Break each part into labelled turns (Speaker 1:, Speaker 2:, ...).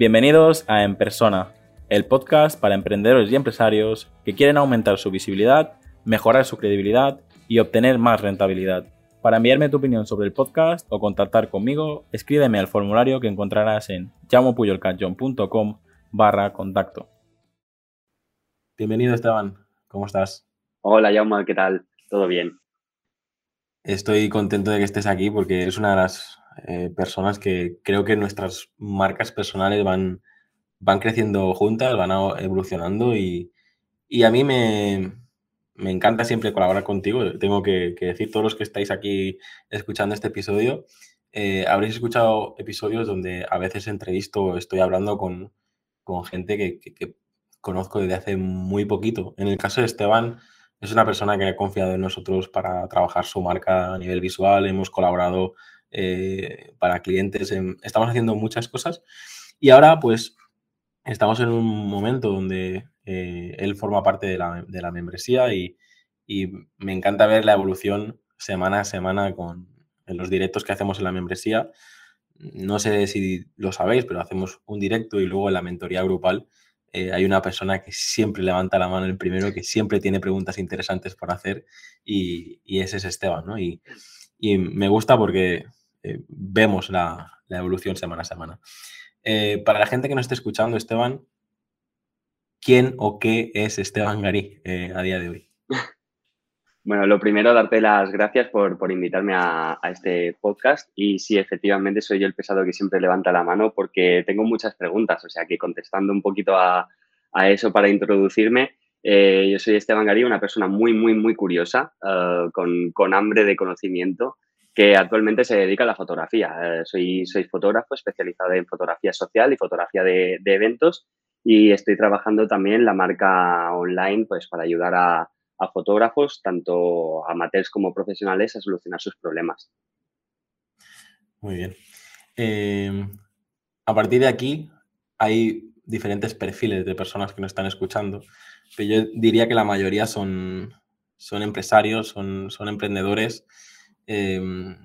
Speaker 1: Bienvenidos a En Persona, el podcast para emprendedores y empresarios que quieren aumentar su visibilidad, mejorar su credibilidad y obtener más rentabilidad. Para enviarme tu opinión sobre el podcast o contactar conmigo, escríbeme al formulario que encontrarás en llamopuyolcanchon.com barra contacto. Bienvenido Esteban, ¿cómo estás?
Speaker 2: Hola Jaume, ¿qué tal? ¿Todo bien?
Speaker 1: Estoy contento de que estés aquí porque es una de las eh, personas que creo que nuestras marcas personales van, van creciendo juntas, van evolucionando y, a mí me, encanta siempre colaborar contigo. Tengo que, decir, todos los que estáis aquí escuchando este episodio, eh, habréis escuchado episodios donde a veces entrevisto, estoy hablando con, gente que, conozco desde hace muy poquito. En el caso de Esteban, es una persona que ha confiado en nosotros para trabajar su marca a nivel visual, hemos colaborado eh, para clientes. estamos haciendo muchas cosas y ahora pues estamos en un momento donde eh, él forma parte de la, membresía y, me encanta ver la evolución semana a semana con en los directos que hacemos en la membresía. No sé si lo sabéis, pero hacemos un directo y luego en la mentoría grupal eh, hay una persona que siempre levanta la mano el primero, que siempre tiene preguntas interesantes por hacer y, ese es Esteban, ¿no? Y, y me gusta porque eh, vemos la, evolución semana a semana. Eh, para la gente que no esté escuchando, Esteban, ¿quién o qué es Esteban Garí eh, a día de hoy?
Speaker 2: Bueno, lo primero, darte las gracias por, invitarme a, este podcast y sí, efectivamente soy yo el pesado que siempre levanta la mano porque tengo muchas preguntas, o sea que contestando un poquito a, eso para introducirme, yo soy Esteban Garí, una persona muy, muy, muy curiosa, con, con, hambre de conocimiento que actualmente se dedica a la fotografía. Eh, soy, soy fotógrafo especializado en fotografía social y fotografía de, eventos y estoy trabajando también la marca online pues, para ayudar a, fotógrafos, tanto amateurs como profesionales, a solucionar sus problemas.
Speaker 1: Muy bien. Em, a partir de aquí hay diferentes perfiles de personas que nos están escuchando, pero yo diría que la mayoría son, son empresarios, son, son emprendedores Em,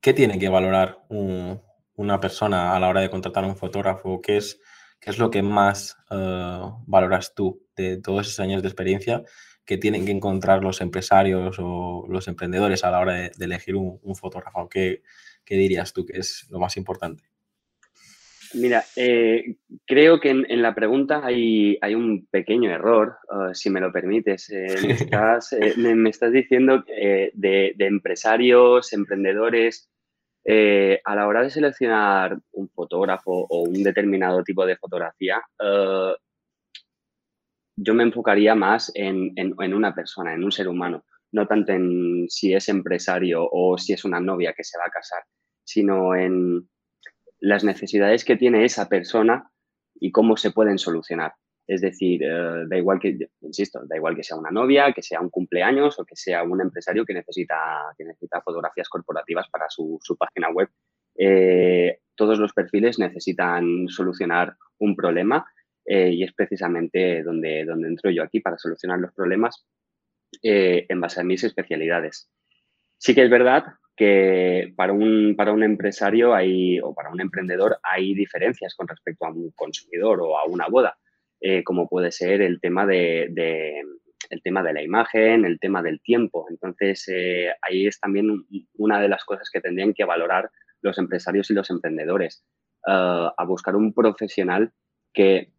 Speaker 1: ¿qué tiene que valorar una persona a la hora de contratar a un fotógrafo? ¿Qué es, qué es lo que más eh, valoras tú de todos esos años de experiencia que tienen que encontrar los empresarios o los emprendedores a la hora de, elegir un, fotógrafo? ¿Qué, ¿Qué dirías tú que es lo más importante?
Speaker 2: Mira, eh, creo que en, la pregunta hay, un pequeño error, uh, si me lo permites. Eh, eh, me, estás, diciendo de, empresarios, emprendedores, a la hora de seleccionar un fotógrafo o un determinado tipo de fotografía, yo me enfocaría más en, en una persona, en un ser humano, no tanto en si es empresario o si es una novia que se va a casar, sino en las necesidades que tiene esa persona y cómo se pueden solucionar. Es decir, eh, da igual que, insisto, da igual que sea una novia, que sea un cumpleaños o que sea un empresario que necesita, que necesita fotografías corporativas para su, página web. Eh, todos los perfiles necesitan solucionar un problema eh, y es precisamente donde, donde entro yo aquí para solucionar los problemas en base a mis especialidades. Sí que es verdad que para un, para un empresario hay, o para un emprendedor hay diferencias con respecto a un consumidor o a una boda, eh, como puede ser el tema de, el tema de la imagen, el tema del tiempo. Entonces, eh, ahí es también una de las cosas que tendrían que valorar los empresarios y los emprendedores, eh, a buscar un profesional que,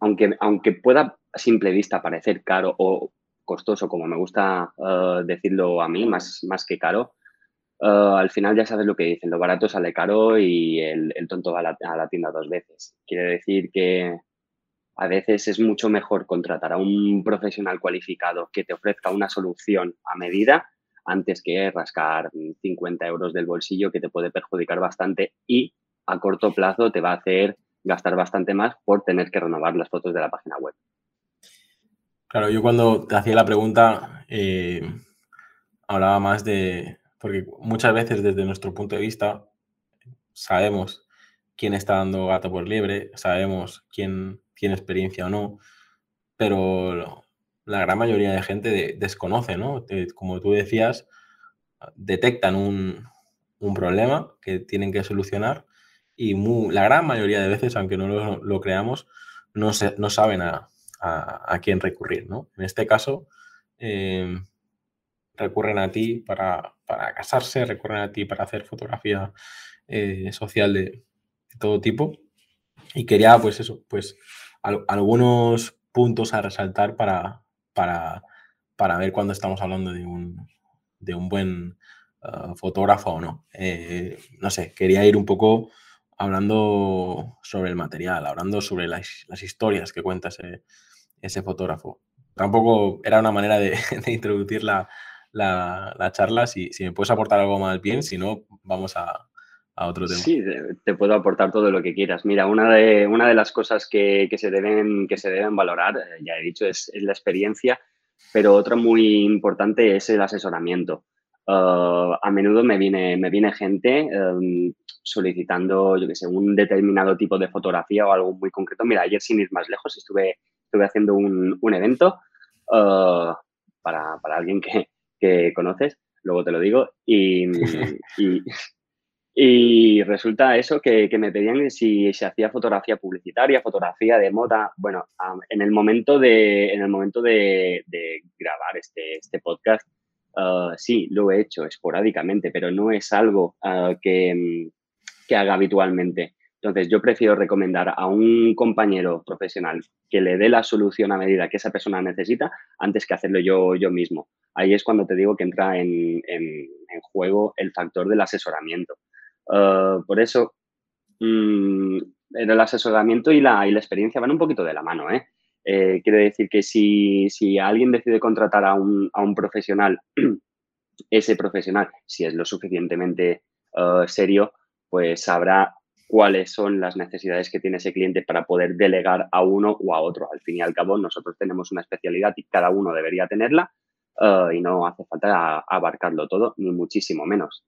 Speaker 2: aunque, aunque pueda a simple vista parecer caro o costoso, como me gusta eh, decirlo a mí, más, más que caro, eh, al final ya sabes lo que dicen, lo barato sale caro y el, tonto va a la, tienda dos veces. Quiere decir que a veces es mucho mejor contratar a un profesional cualificado que te ofrezca una solución a medida antes que rascar 50 euros del bolsillo que te puede perjudicar bastante y a corto plazo te va a hacer gastar bastante más por tener que renovar las fotos de la página web.
Speaker 1: Claro, yo cuando te hacía la pregunta eh, hablaba más de, porque muchas veces desde nuestro punto de vista sabemos quién está dando gato por liebre, sabemos quién tiene experiencia o no, pero la gran mayoría de gente desconoce, ¿no? como tú decías, detectan un, un, problema que tienen que solucionar y la gran mayoría de veces, aunque no lo, creamos, no, no saben a, quién recurrir. ¿no? En este caso, eh, recurren a ti para, casarse, recurren a ti para hacer fotografía eh, social de, todo tipo. Y quería, pues eso, pues algunos puntos a resaltar para, para, para ver cuando estamos hablando de un, de un buen ah, fotógrafo o no. Eh, no sé, quería ir un poco hablando sobre el material, hablando sobre las, historias que cuenta ese, ese, fotógrafo. Tampoco era una manera de, introducir la, la, charla. Si, si, me puedes aportar algo más bien, si no, vamos a, a otro tema.
Speaker 2: Sí, te puedo aportar todo lo que quieras. Mira, una de, una de las cosas que, que se, deben, que se deben valorar, eh, ya he dicho, es, la experiencia, pero otra muy importante es el asesoramiento. Uh, a menudo me viene, me viene gente um, solicitando, yo qué sé, un determinado tipo de fotografía o algo muy concreto. Mira, ayer sin ir más lejos estuve, estuve haciendo un, un evento uh, para, para, alguien que, que, conoces, luego te lo digo, y, y, y resulta eso que, que, me pedían si se hacía fotografía publicitaria, fotografía de moda. Bueno, en el momento de, en el momento de, de grabar este, este podcast, uh, sí, lo he hecho esporádicamente, pero no es algo uh, que, que, haga habitualmente. Entonces, yo prefiero recomendar a un compañero profesional que le dé la solución a medida que esa persona necesita antes que hacerlo yo, yo mismo. Ahí es cuando te digo que entra en, juego el factor del asesoramiento. Uh, por eso, mmm, el asesoramiento y la, y la, experiencia van un poquito de la mano. ¿eh? Eh, quiero decir que si, si, alguien decide contratar a un, a un, profesional, ese profesional, si es lo suficientemente uh, serio, pues sabrá cuáles son las necesidades que tiene ese cliente para poder delegar a uno o a otro. Al fin y al cabo, nosotros tenemos una especialidad y cada uno debería tenerla uh, y no hace falta abarcarlo todo, ni muchísimo menos.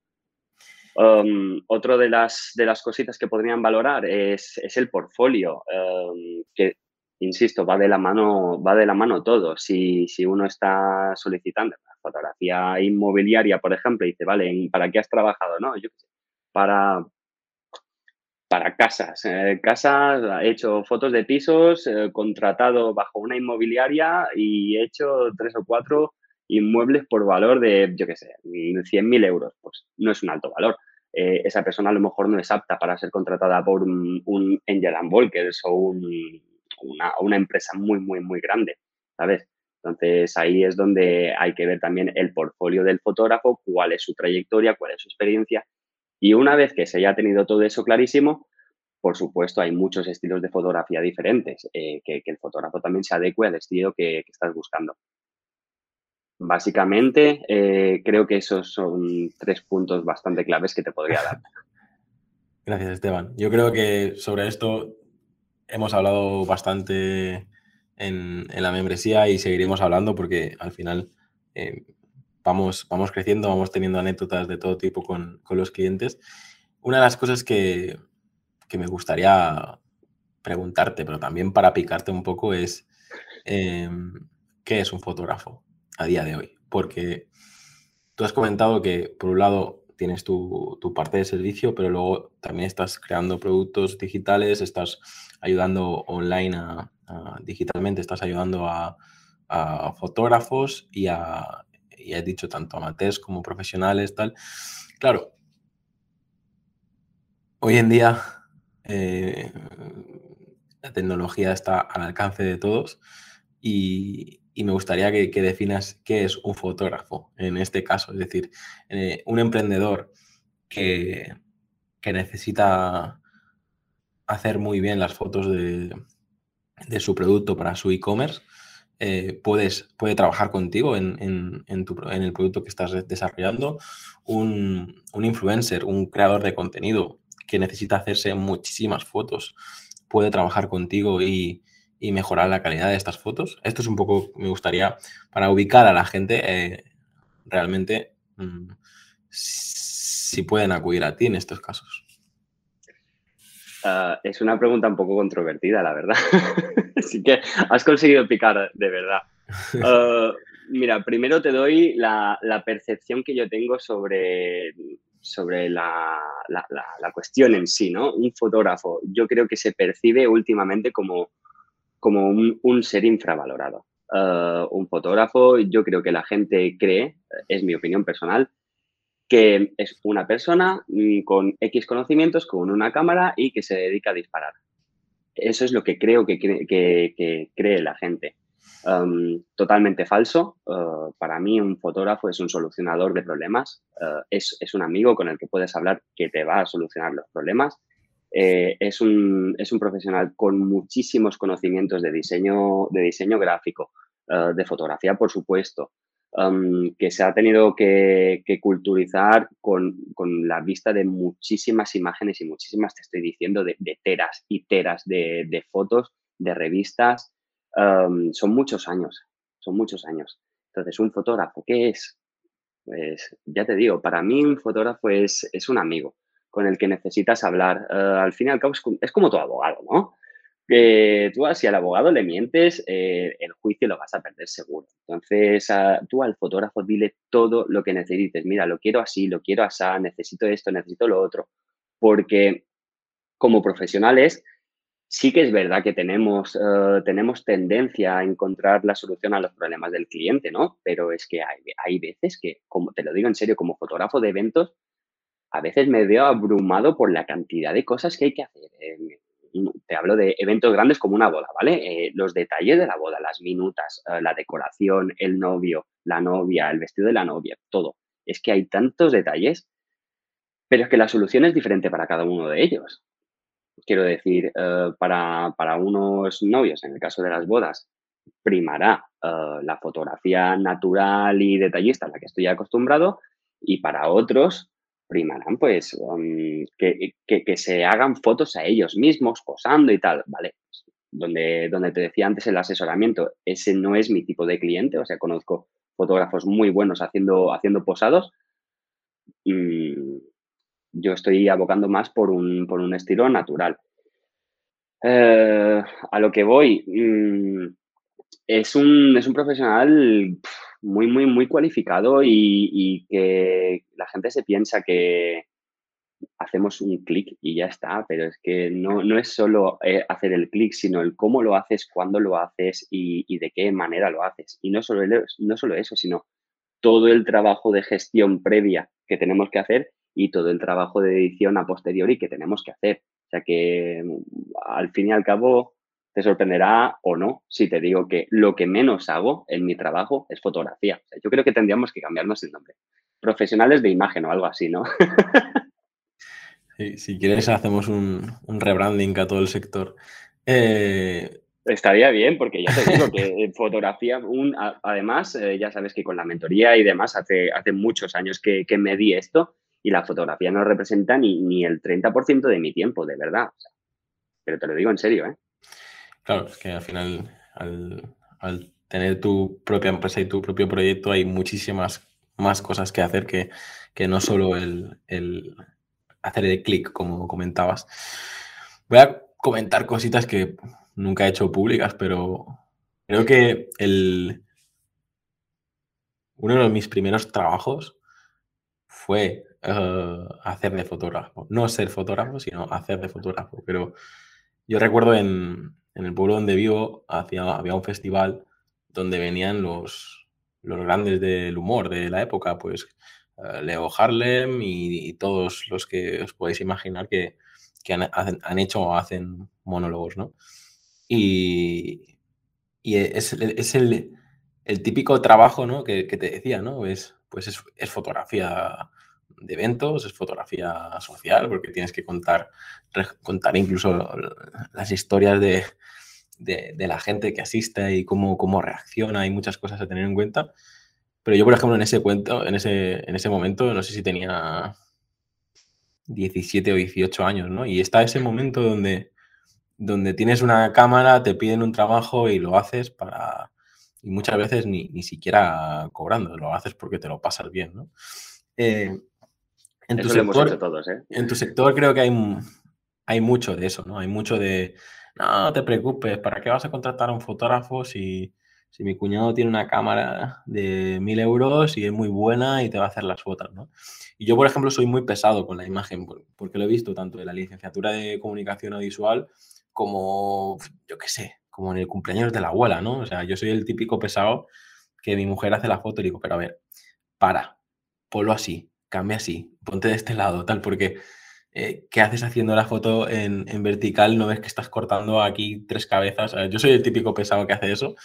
Speaker 2: Um, otro de las, de las cositas que podrían valorar es, es el portfolio, um, que, insisto, va de la mano, va de la mano todo. Si, si uno está solicitando fotografía inmobiliaria, por ejemplo, y dice, vale, ¿para qué has trabajado? No, yo para, para casas. Eh, casas, he hecho fotos de pisos, eh, contratado bajo una inmobiliaria y he hecho tres o cuatro inmuebles por valor de, yo qué sé, 100.000 euros. Pues no es un alto valor. Eh, esa persona a lo mejor no es apta para ser contratada por un, un Angel and Volkers o una, una, empresa muy, muy, muy grande, ¿sabes? Entonces ahí es donde hay que ver también el portfolio del fotógrafo, cuál es su trayectoria, cuál es su experiencia. Y una vez que se haya tenido todo eso clarísimo, por supuesto, hay muchos estilos de fotografía diferentes, eh, que, el fotógrafo también se adecue al estilo que, que estás buscando. Básicamente, eh, creo que esos son tres puntos bastante claves que te podría dar.
Speaker 1: Gracias, Esteban. Yo creo que sobre esto hemos hablado bastante en, la membresía y seguiremos hablando porque al final eh, vamos, vamos creciendo, vamos teniendo anécdotas de todo tipo con, los clientes. Una de las cosas que, me gustaría preguntarte, pero también para picarte un poco, es eh, ¿qué es un fotógrafo? a día de hoy. Porque tú has comentado que, por un lado, tienes tu, parte de servicio, pero luego también estás creando productos digitales, estás ayudando online digitalmente, estás ayudando a, fotógrafos y a, y has dicho tanto amateurs como profesionales, tal. Claro, hoy en día eh, la tecnología está al alcance de todos y, me gustaría que, definas qué es un fotógrafo en este caso. Es decir, eh, un emprendedor que, necesita hacer muy bien las fotos de, su producto para su e-commerce, eh, puedes, puede trabajar contigo en, el producto que estás desarrollando. Un, un, influencer, un creador de contenido que necesita hacerse muchísimas fotos, puede trabajar contigo y, y mejorar la calidad de estas fotos. Esto es un poco, me gustaría, para ubicar a la gente, eh, realmente, mm, si pueden acudir a ti en estos casos.
Speaker 2: Uh, es una pregunta un poco controvertida, la verdad. Así que has conseguido picar de verdad. Uh, mira, primero te doy la, la, percepción que yo tengo sobre, sobre la, la, cuestión en sí, ¿no? Un fotógrafo, yo creo que se percibe últimamente como, como un, ser infravalorado. Eh, un fotógrafo, yo creo que la gente cree, es mi opinión personal, que es una persona mm, con X conocimientos, con una cámara y que se dedica a disparar. Eso es lo que creo que, que cree la gente totalmente falso. Uh, para mí un fotógrafo es un solucionador de problemas, uh, es, es, un amigo con el que puedes hablar que te va a solucionar los problemas. Eh, es, un, es, un, profesional con muchísimos conocimientos de diseño, de diseño gráfico, uh, de fotografía, por supuesto, que se ha tenido que, culturizar con, con, la vista de muchísimas imágenes y muchísimas, te estoy diciendo, de, teras y teras de, de fotos, de revistas, son muchos años, son muchos años. Entonces, un fotógrafo, ¿qué es? Pues ya te digo, para mí un fotógrafo es, es un amigo con el que necesitas hablar. Ah, al fin y al cabo es, como tu abogado, ¿no? Que tú, si al abogado le mientes, eh, el juicio lo vas a perder seguro. Entonces, ah, tú al fotógrafo dile todo lo que necesites. Mira, lo quiero así, lo quiero así, necesito esto, necesito lo otro. Porque como profesionales Sí que es verdad que tenemos, eh, tenemos tendencia a encontrar la solución a los problemas del cliente, ¿no? Pero es que hay, hay veces que, como te lo digo en serio, como fotógrafo de eventos, a veces me veo abrumado por la cantidad de cosas que hay que hacer. Eh, te hablo de eventos grandes como una boda, ¿vale? Eh, los detalles de la boda, las minutas, la decoración, el novio, la novia, el vestido de la novia, todo. Es que hay tantos detalles, pero es que la solución es diferente para cada uno de ellos. Quiero decir, eh, para, unos novios, en el caso de las bodas, primará eh, la fotografía natural y detallista a la que estoy acostumbrado y para otros primarán pues um, que, se hagan fotos a ellos mismos posando y tal, ¿vale? Donde, donde te decía antes el asesoramiento, ese no es mi tipo de cliente, o sea, conozco fotógrafos muy buenos haciendo, haciendo posados. Mm, yo estoy abocando más por un, por un estilo natural. Eh, a lo que voy, mm, es, un, es un profesional muy, muy, muy cualificado y, que la gente se piensa que hacemos un clic y ya está, pero es que no, no es solo eh, hacer el clic, sino el cómo lo haces, cuándo lo haces y, y, de qué manera lo haces. Y no solo, no solo eso, sino todo el trabajo de gestión previa que tenemos que hacer y todo el trabajo de edición a posteriori que tenemos que hacer. O sea que mm, al fin y al cabo te sorprenderá o no si te digo que lo que menos hago en mi trabajo es fotografía. yo creo que tendríamos que cambiarnos el nombre. Profesionales de imagen o algo así, ¿no?
Speaker 1: si quieres hacemos un, rebranding a todo el sector. Eh,
Speaker 2: Estaría bien, porque ya te digo que fotografía, un, además, eh, ya sabes que con la mentoría y demás, hace, hace muchos años que, que me di esto y la fotografía no representa ni, ni el 30% de mi tiempo, de verdad. pero te lo digo en serio, ¿eh?
Speaker 1: Claro, es que al final, al, tener tu propia empresa y tu propio proyecto, hay muchísimas más cosas que hacer que, que no solo el, el hacer el clic, como comentabas. Voy a comentar cositas que nunca he hecho públicas, pero creo que el, uno de mis primeros trabajos fue eh, hacer de fotógrafo. No ser fotógrafo, sino hacer de fotógrafo. Pero yo recuerdo en, el pueblo donde vivo había, había un festival donde venían los, los grandes del humor de la época, pues eh, Leo Harlem y, todos los que os podéis imaginar que, han, hecho o hacen monólogos, ¿no? Y, es, el, típico trabajo, ¿no? Que, te decía, ¿no? Es, pues es, es fotografía de eventos, es fotografía social, porque tienes que contar, contar incluso las historias de, la gente que asiste y cómo, cómo reacciona, hay muchas cosas a tener en cuenta. Pero yo, por ejemplo, en ese cuento, en ese, en ese momento, no sé si tenía 17 o 18 años, ¿no? Y está ese momento donde, donde tienes una cámara, te piden un trabajo y lo haces para... Y muchas veces ni, ni siquiera cobrando, lo haces porque te lo pasas bien, ¿no? Eh, en tu, sector, todos, ¿eh? en tu sector creo que hay, hay mucho de eso, ¿no? Hay mucho de, no, te preocupes, ¿para qué vas a contratar a un fotógrafo si, si mi cuñado tiene una cámara de mil euros y es muy buena y te va a hacer las fotos, ¿no? Y yo, por ejemplo, soy muy pesado con la imagen, porque lo he visto tanto en la licenciatura de comunicación audiovisual como, yo qué sé, como en el cumpleaños de la abuela, ¿no? O sea, yo soy el típico pesado que mi mujer hace la foto y digo, pero a ver, para, ponlo así, cambia así, ponte de este lado, tal, porque eh, ¿qué haces haciendo la foto en, vertical? ¿No ves que estás cortando aquí tres cabezas? yo soy el típico pesado que hace eso,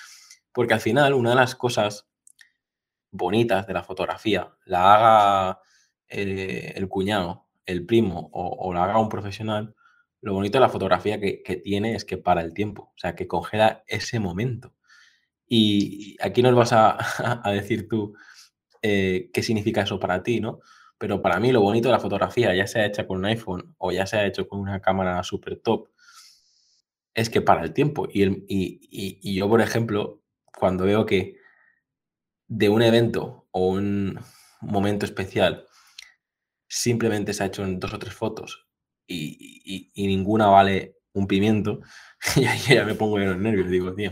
Speaker 1: porque al final una de las cosas bonitas de la fotografía la haga eh, el cuñado, el primo o, la haga un profesional, lo bonito de la fotografía que, que, tiene es que para el tiempo, o sea, que congela ese momento. Y aquí nos vas a, a decir tú eh, qué significa eso para ti, ¿no? Pero para mí lo bonito de la fotografía, ya sea hecha con un iPhone o ya sea hecho con una cámara super top, es que para el tiempo. Y, y, yo, por ejemplo, cuando veo que de un evento o un momento especial simplemente se ha hecho en dos o tres fotos y, ninguna vale un pimiento, ya, ya me pongo en los nervios. Digo, tío,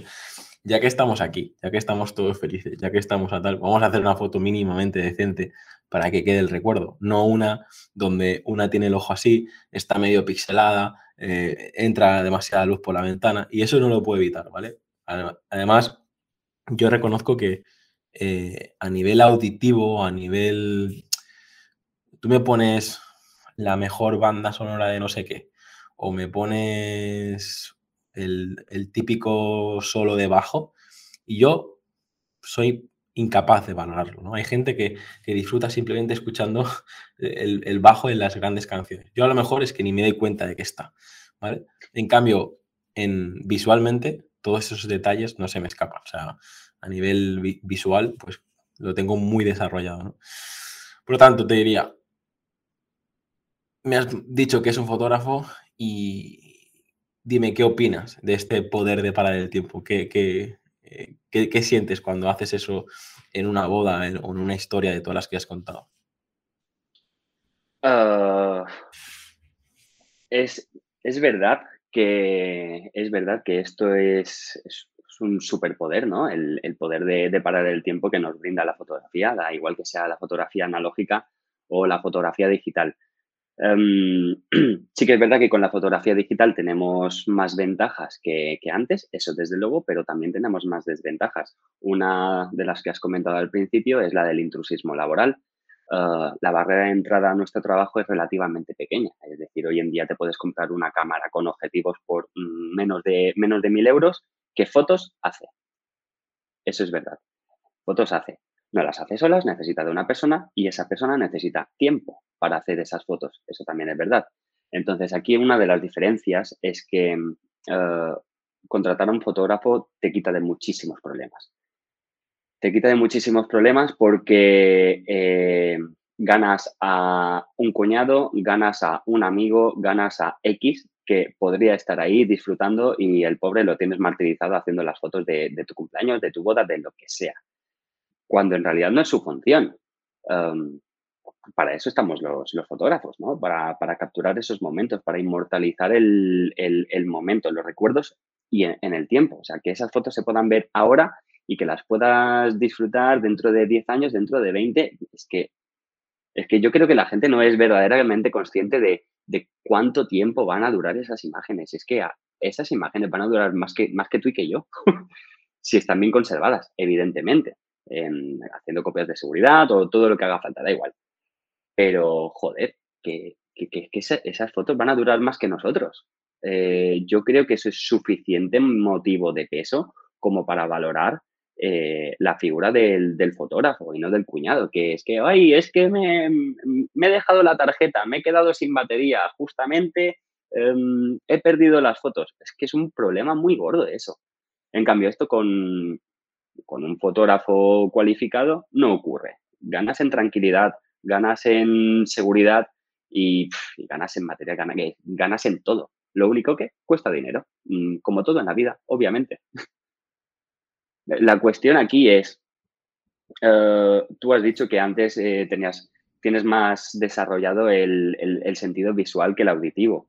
Speaker 1: ya que estamos aquí, ya que estamos todos felices, ya que estamos a tal, vamos a hacer una foto mínimamente decente para que quede el recuerdo, no una donde una tiene el ojo así, está medio pixelada, eh, entra demasiada luz por la ventana y eso no lo puedo evitar, ¿vale? Además, yo reconozco que eh, a nivel auditivo, a nivel... Tú me pones la mejor banda sonora de no sé qué, o me pones el, típico solo de bajo, y yo soy incapaz de valorarlo. ¿no? Hay gente que, disfruta simplemente escuchando el, bajo en las grandes canciones. Yo a lo mejor es que ni me doy cuenta de que está. ¿vale? En cambio, en, visualmente, todos esos detalles no se me escapan. O sea, a nivel visual, pues lo tengo muy desarrollado. Por lo tanto, te diría, me has dicho que es un fotógrafo y, Dime, ¿qué opinas de este poder de parar el tiempo? ¿Qué, qué, eh, qué, sientes cuando haces eso en una boda o en una historia de todas las que has contado?
Speaker 2: Ah, es, verdad que, es verdad que esto es, un superpoder, ¿no? El, poder de, de, parar el tiempo que nos brinda la fotografía, da igual que sea la fotografía analógica o la fotografía digital. Em, sí que es verdad que con la fotografía digital tenemos más ventajas que, antes, eso desde luego, pero también tenemos más desventajas. Una de las que has comentado al principio es la del intrusismo laboral. Eh, la barrera de entrada a nuestro trabajo es relativamente pequeña. Es decir, hoy en día te puedes comprar una cámara con objetivos por mm, menos de, menos de mil euros que fotos hace. Eso es verdad. Fotos hace. No las hace solas, necesita de una persona y esa persona necesita tiempo para hacer esas fotos. Eso también es verdad. Entonces, aquí una de las diferencias es que eh, contratar a un fotógrafo te quita de muchísimos problemas. Te quita de muchísimos problemas porque eh, ganas a un cuñado, ganas a un amigo, ganas a X que podría estar ahí disfrutando y el pobre lo tienes martirizado haciendo las fotos de, tu cumpleaños, de tu boda, de lo que sea cuando en realidad no es su función. Em, para eso estamos los, fotógrafos, ¿no? Para, capturar esos momentos, para inmortalizar el, momento, los recuerdos y en, el tiempo. O sea, que esas fotos se puedan ver ahora y que las puedas disfrutar dentro de 10 años, dentro de 20. Es que, es que yo creo que la gente no es verdaderamente consciente de, cuánto tiempo van a durar esas imágenes. Es que esas imágenes van a durar más que, más que tú y que yo, si están bien conservadas, evidentemente haciendo copias de seguridad o todo lo que haga falta, da igual. Pero, joder, que, esas fotos van a durar más que nosotros. Eh, yo creo que eso es suficiente motivo de peso como para valorar eh, la figura del, fotógrafo y no del cuñado, que es que, ay, es que me, he dejado la tarjeta, me he quedado sin batería, justamente em, he perdido las fotos. Es que es un problema muy gordo eso. En cambio, esto con, con un fotógrafo cualificado no ocurre. Ganas en tranquilidad, ganas en seguridad y, ganas en materia, ganas, ganas en todo. Lo único que cuesta dinero, mm, como todo en la vida, obviamente. La cuestión aquí es, eh, tú has dicho que antes eh, tenías, tienes más desarrollado el, sentido visual que el auditivo,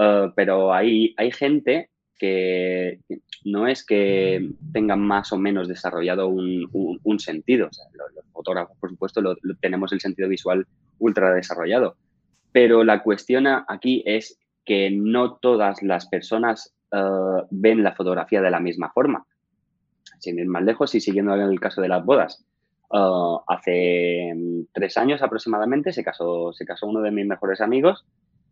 Speaker 2: eh, pero hay, hay gente que no es que tengan más o menos desarrollado un, sentido. los, fotógrafos, por supuesto, tenemos el sentido visual ultra desarrollado. Pero la cuestión aquí es que no todas las personas eh, ven la fotografía de la misma forma. Sin ir más lejos y siguiendo el caso de las bodas. Eh, hace tres años aproximadamente se casó, se casó uno de mis mejores amigos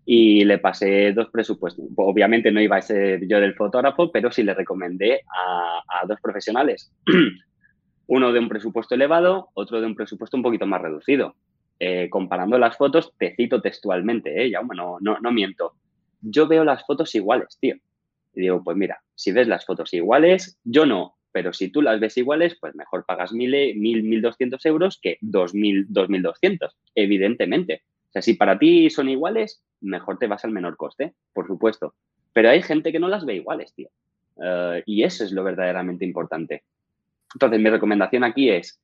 Speaker 2: y le pasé dos presupuestos. Obviamente no iba a ser yo del fotógrafo, pero sí le recomendé a, dos profesionales. Uno de un presupuesto elevado, otro de un presupuesto un poquito más reducido. Eh, comparando las fotos, te cito textualmente, ¿eh? Ya, no, no miento. Yo veo las fotos iguales, tío. Y digo, pues mira, si ves las fotos iguales, yo no, pero si tú las ves iguales, pues mejor pagas mil, mil, mil doscientos euros que dos mil, dos mil doscientos, evidentemente. Sea, si para ti son iguales, mejor te vas al menor coste, por supuesto. Pero hay gente que no las ve iguales, tío. Eh, y eso es lo verdaderamente importante. Entonces, mi recomendación aquí es,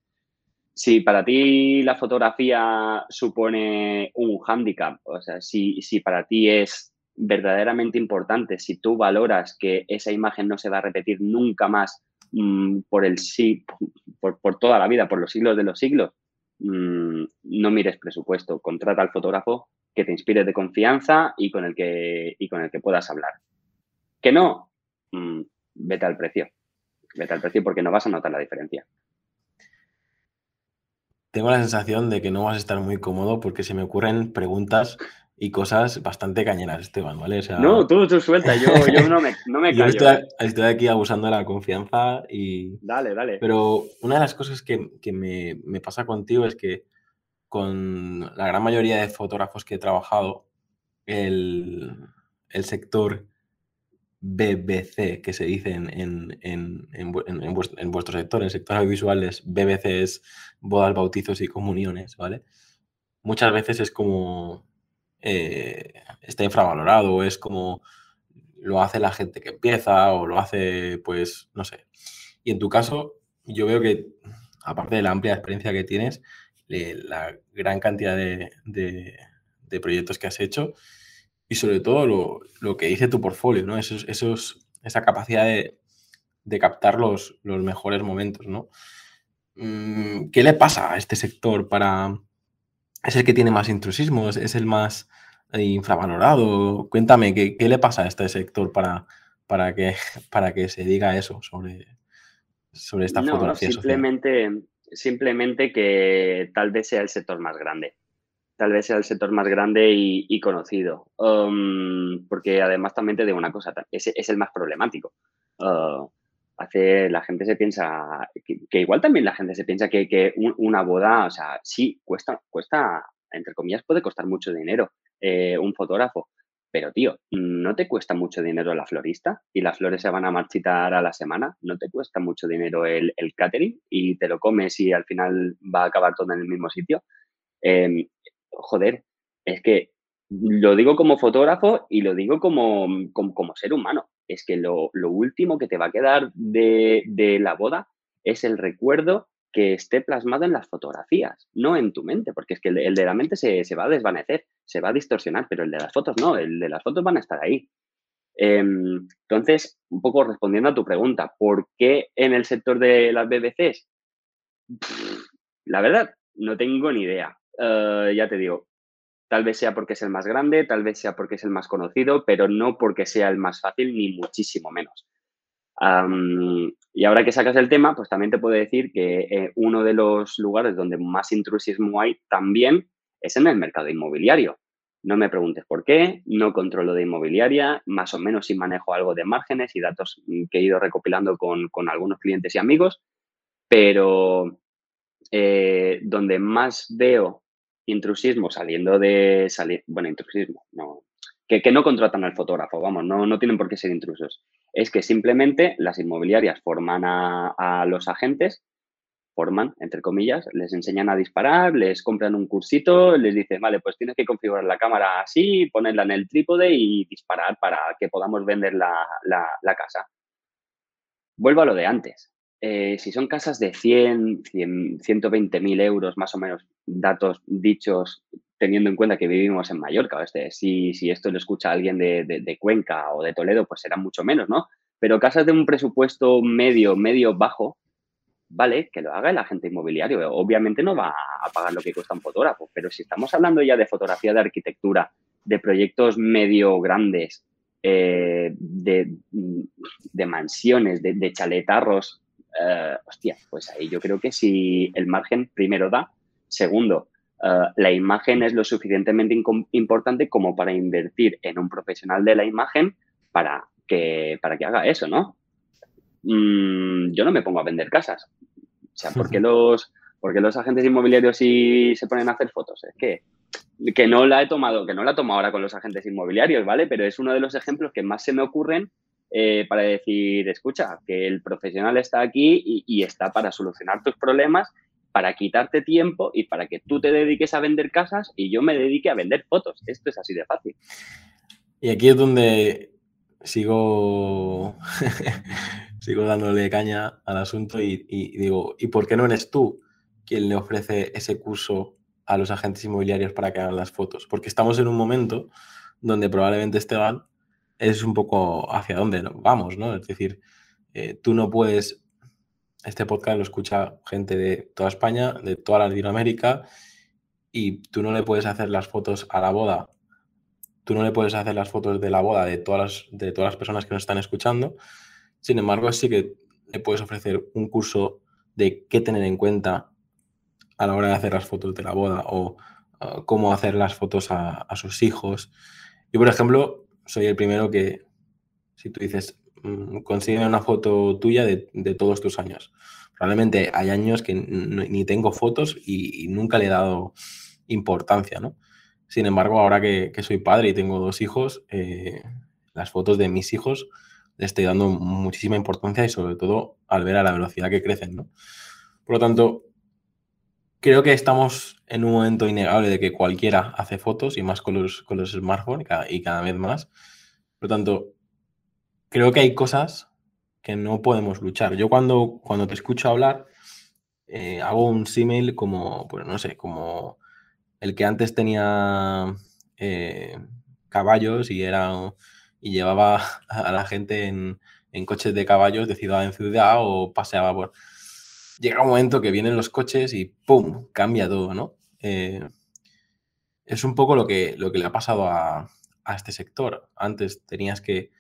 Speaker 2: si para ti la fotografía supone un hándicap, o sea, si, si para ti es verdaderamente importante, si tú valoras que esa imagen no se va a repetir nunca más mm, por, el, por, por toda la vida, por los siglos de los siglos, mm, no mires presupuesto, contrata al fotógrafo que te inspire de confianza y con el que, y con el que puedas hablar. Que no, mm, vete al precio. Vete al precio porque no vas a notar la diferencia.
Speaker 1: Tengo la sensación de que no vas a estar muy cómodo porque se me ocurren preguntas y cosas bastante cañeras, Esteban, ¿vale?
Speaker 2: no, tú, tú suelta, yo, no me, no me
Speaker 1: callo. Yo ¿eh? estoy, aquí abusando de la confianza y...
Speaker 2: Dale, dale.
Speaker 1: Pero una de las cosas que, me, me, pasa contigo es que con la gran mayoría de fotógrafos que he trabajado, el, sector BBC, que se dice en, en, vuestro, sector, en el sector BBC es bodas, bautizos y comuniones, ¿vale? Muchas veces es como eh, está infravalorado, es como lo hace la gente que empieza o lo hace, pues, no sé. Y en tu caso, yo veo que, aparte de la amplia experiencia que tienes, la gran cantidad de, proyectos que has hecho y sobre todo lo, que dice tu portfolio, ¿no? Esos, esos, esa capacidad de, captar los, los, mejores momentos, ¿no? Mm, ¿Qué le pasa a este sector para... ¿Es el que tiene más intrusismo? ¿Es, el más infravalorado? Cuéntame, ¿qué, le pasa a este sector para, para, que, para que se diga eso sobre, sobre esta no, fotografía
Speaker 2: simplemente, simplemente que tal vez sea el sector más grande. Tal vez sea el sector más grande y, conocido. Um, porque además también te digo una cosa, es, es el más problemático. Uh, hace, la gente se piensa, que, igual también la gente se piensa que, una boda, o sea, sí, cuesta, cuesta, entre comillas, puede costar mucho dinero eh, un fotógrafo, pero, tío, ¿no te cuesta mucho dinero la florista? Y las flores se van a marchitar a la semana. ¿No te cuesta mucho dinero el, catering? Y te lo comes y al final va a acabar todo en el mismo sitio. Em, joder, es que lo digo como fotógrafo y lo digo como, como, ser humano. Es que lo, último que te va a quedar de, de la boda es el recuerdo que esté plasmado en las fotografías, no en tu mente, porque es que el, de la mente se, va a desvanecer, se va a distorsionar, pero el de las fotos no, el de las fotos van a estar ahí. Em, entonces, un poco respondiendo a tu pregunta, ¿por qué en el sector de las BBCs? la verdad, no tengo ni idea. Eh, ya te digo, tal vez sea porque es el más grande, tal vez sea porque es el más conocido, pero no porque sea el más fácil, ni muchísimo menos y ahora que sacas el tema, pues también te puedo decir que eh, uno de los lugares donde más intrusismo hay también es en el mercado inmobiliario. No me preguntes por qué, no controlo de inmobiliaria, más o menos sí manejo algo de márgenes y datos que he ido recopilando con, algunos clientes y amigos, pero eh, donde más veo intrusismo saliendo de salir, bueno, intrusismo, no, que, no contratan al fotógrafo, vamos, no, no tienen por qué ser intrusos. Es que simplemente las inmobiliarias forman a, los agentes, forman, entre comillas, les enseñan a disparar, les compran un cursito, les dicen, vale, pues tienes que configurar la cámara así, ponerla en el trípode y disparar para que podamos vender la, casa. Vuelvo a lo de antes. Eh, si son casas de 100, 100 120 mil euros, más o menos, datos dichos teniendo en cuenta que vivimos en Mallorca. Este, si, si esto lo escucha alguien de, Cuenca o de Toledo, pues será mucho menos, ¿no? Pero casas de un presupuesto medio, medio bajo, vale, que lo haga el agente inmobiliario. Obviamente no va a pagar lo que cuesta un fotógrafo, pero si estamos hablando ya de fotografía de arquitectura, de proyectos medio grandes, eh, de, de, mansiones, de, de chaletarros, eh, hostia, pues ahí yo creo que si el margen primero da, segundo, eh, la imagen es lo suficientemente importante como para invertir en un profesional de la imagen para que, para que haga eso, ¿no? Mm, yo no me pongo a vender casas. O sea, ¿por qué los, porque los agentes inmobiliarios sí se ponen a hacer fotos? Es que, que no la he tomado, que no la he tomado ahora con los agentes inmobiliarios, ¿vale? Pero es uno de los ejemplos que más se me ocurren eh, para decir, escucha, que el profesional está aquí y, y, está para solucionar tus problemas para quitarte tiempo y para que tú te dediques a vender casas y yo me dedique a vender fotos. Esto es así de fácil.
Speaker 1: Y aquí es donde sigo, sigo dándole caña al asunto y, digo, ¿y por qué no eres tú quien le ofrece ese curso a los agentes inmobiliarios para que hagan las fotos? Porque estamos en un momento donde probablemente Esteban es un poco hacia dónde vamos, ¿no? Es decir, eh, tú no puedes este podcast lo escucha gente de toda España, de toda Latinoamérica, y tú no le puedes hacer las fotos a la boda, tú no le puedes hacer las fotos de la boda de todas las, de todas las personas que nos están escuchando. Sin embargo, sí que le puedes ofrecer un curso de qué tener en cuenta a la hora de hacer las fotos de la boda o cómo hacer las fotos a, a sus hijos. Yo, por ejemplo, soy el primero que, si tú dices, consigue una foto tuya de, todos tus años. Probablemente hay años que ni tengo fotos y, nunca le he dado importancia, ¿no? Sin embargo, ahora que, soy padre y tengo dos hijos, eh, las fotos de mis hijos le estoy dando muchísima importancia y sobre todo al ver a la velocidad que crecen, ¿no? Por lo tanto, creo que estamos en un momento innegable de que cualquiera hace fotos y más con los, con los smartphones y cada vez más. Por lo tanto, creo que hay cosas que no podemos luchar. Yo cuando, cuando te escucho hablar, eh, hago un símil como, pues no sé, como el que antes tenía eh, caballos y era y llevaba a la gente en, coches de caballos de ciudad en ciudad o paseaba por... Llega un momento que vienen los coches y ¡pum! cambia todo, ¿no? Eh, es un poco lo que, lo que le ha pasado a, a este sector. Antes tenías que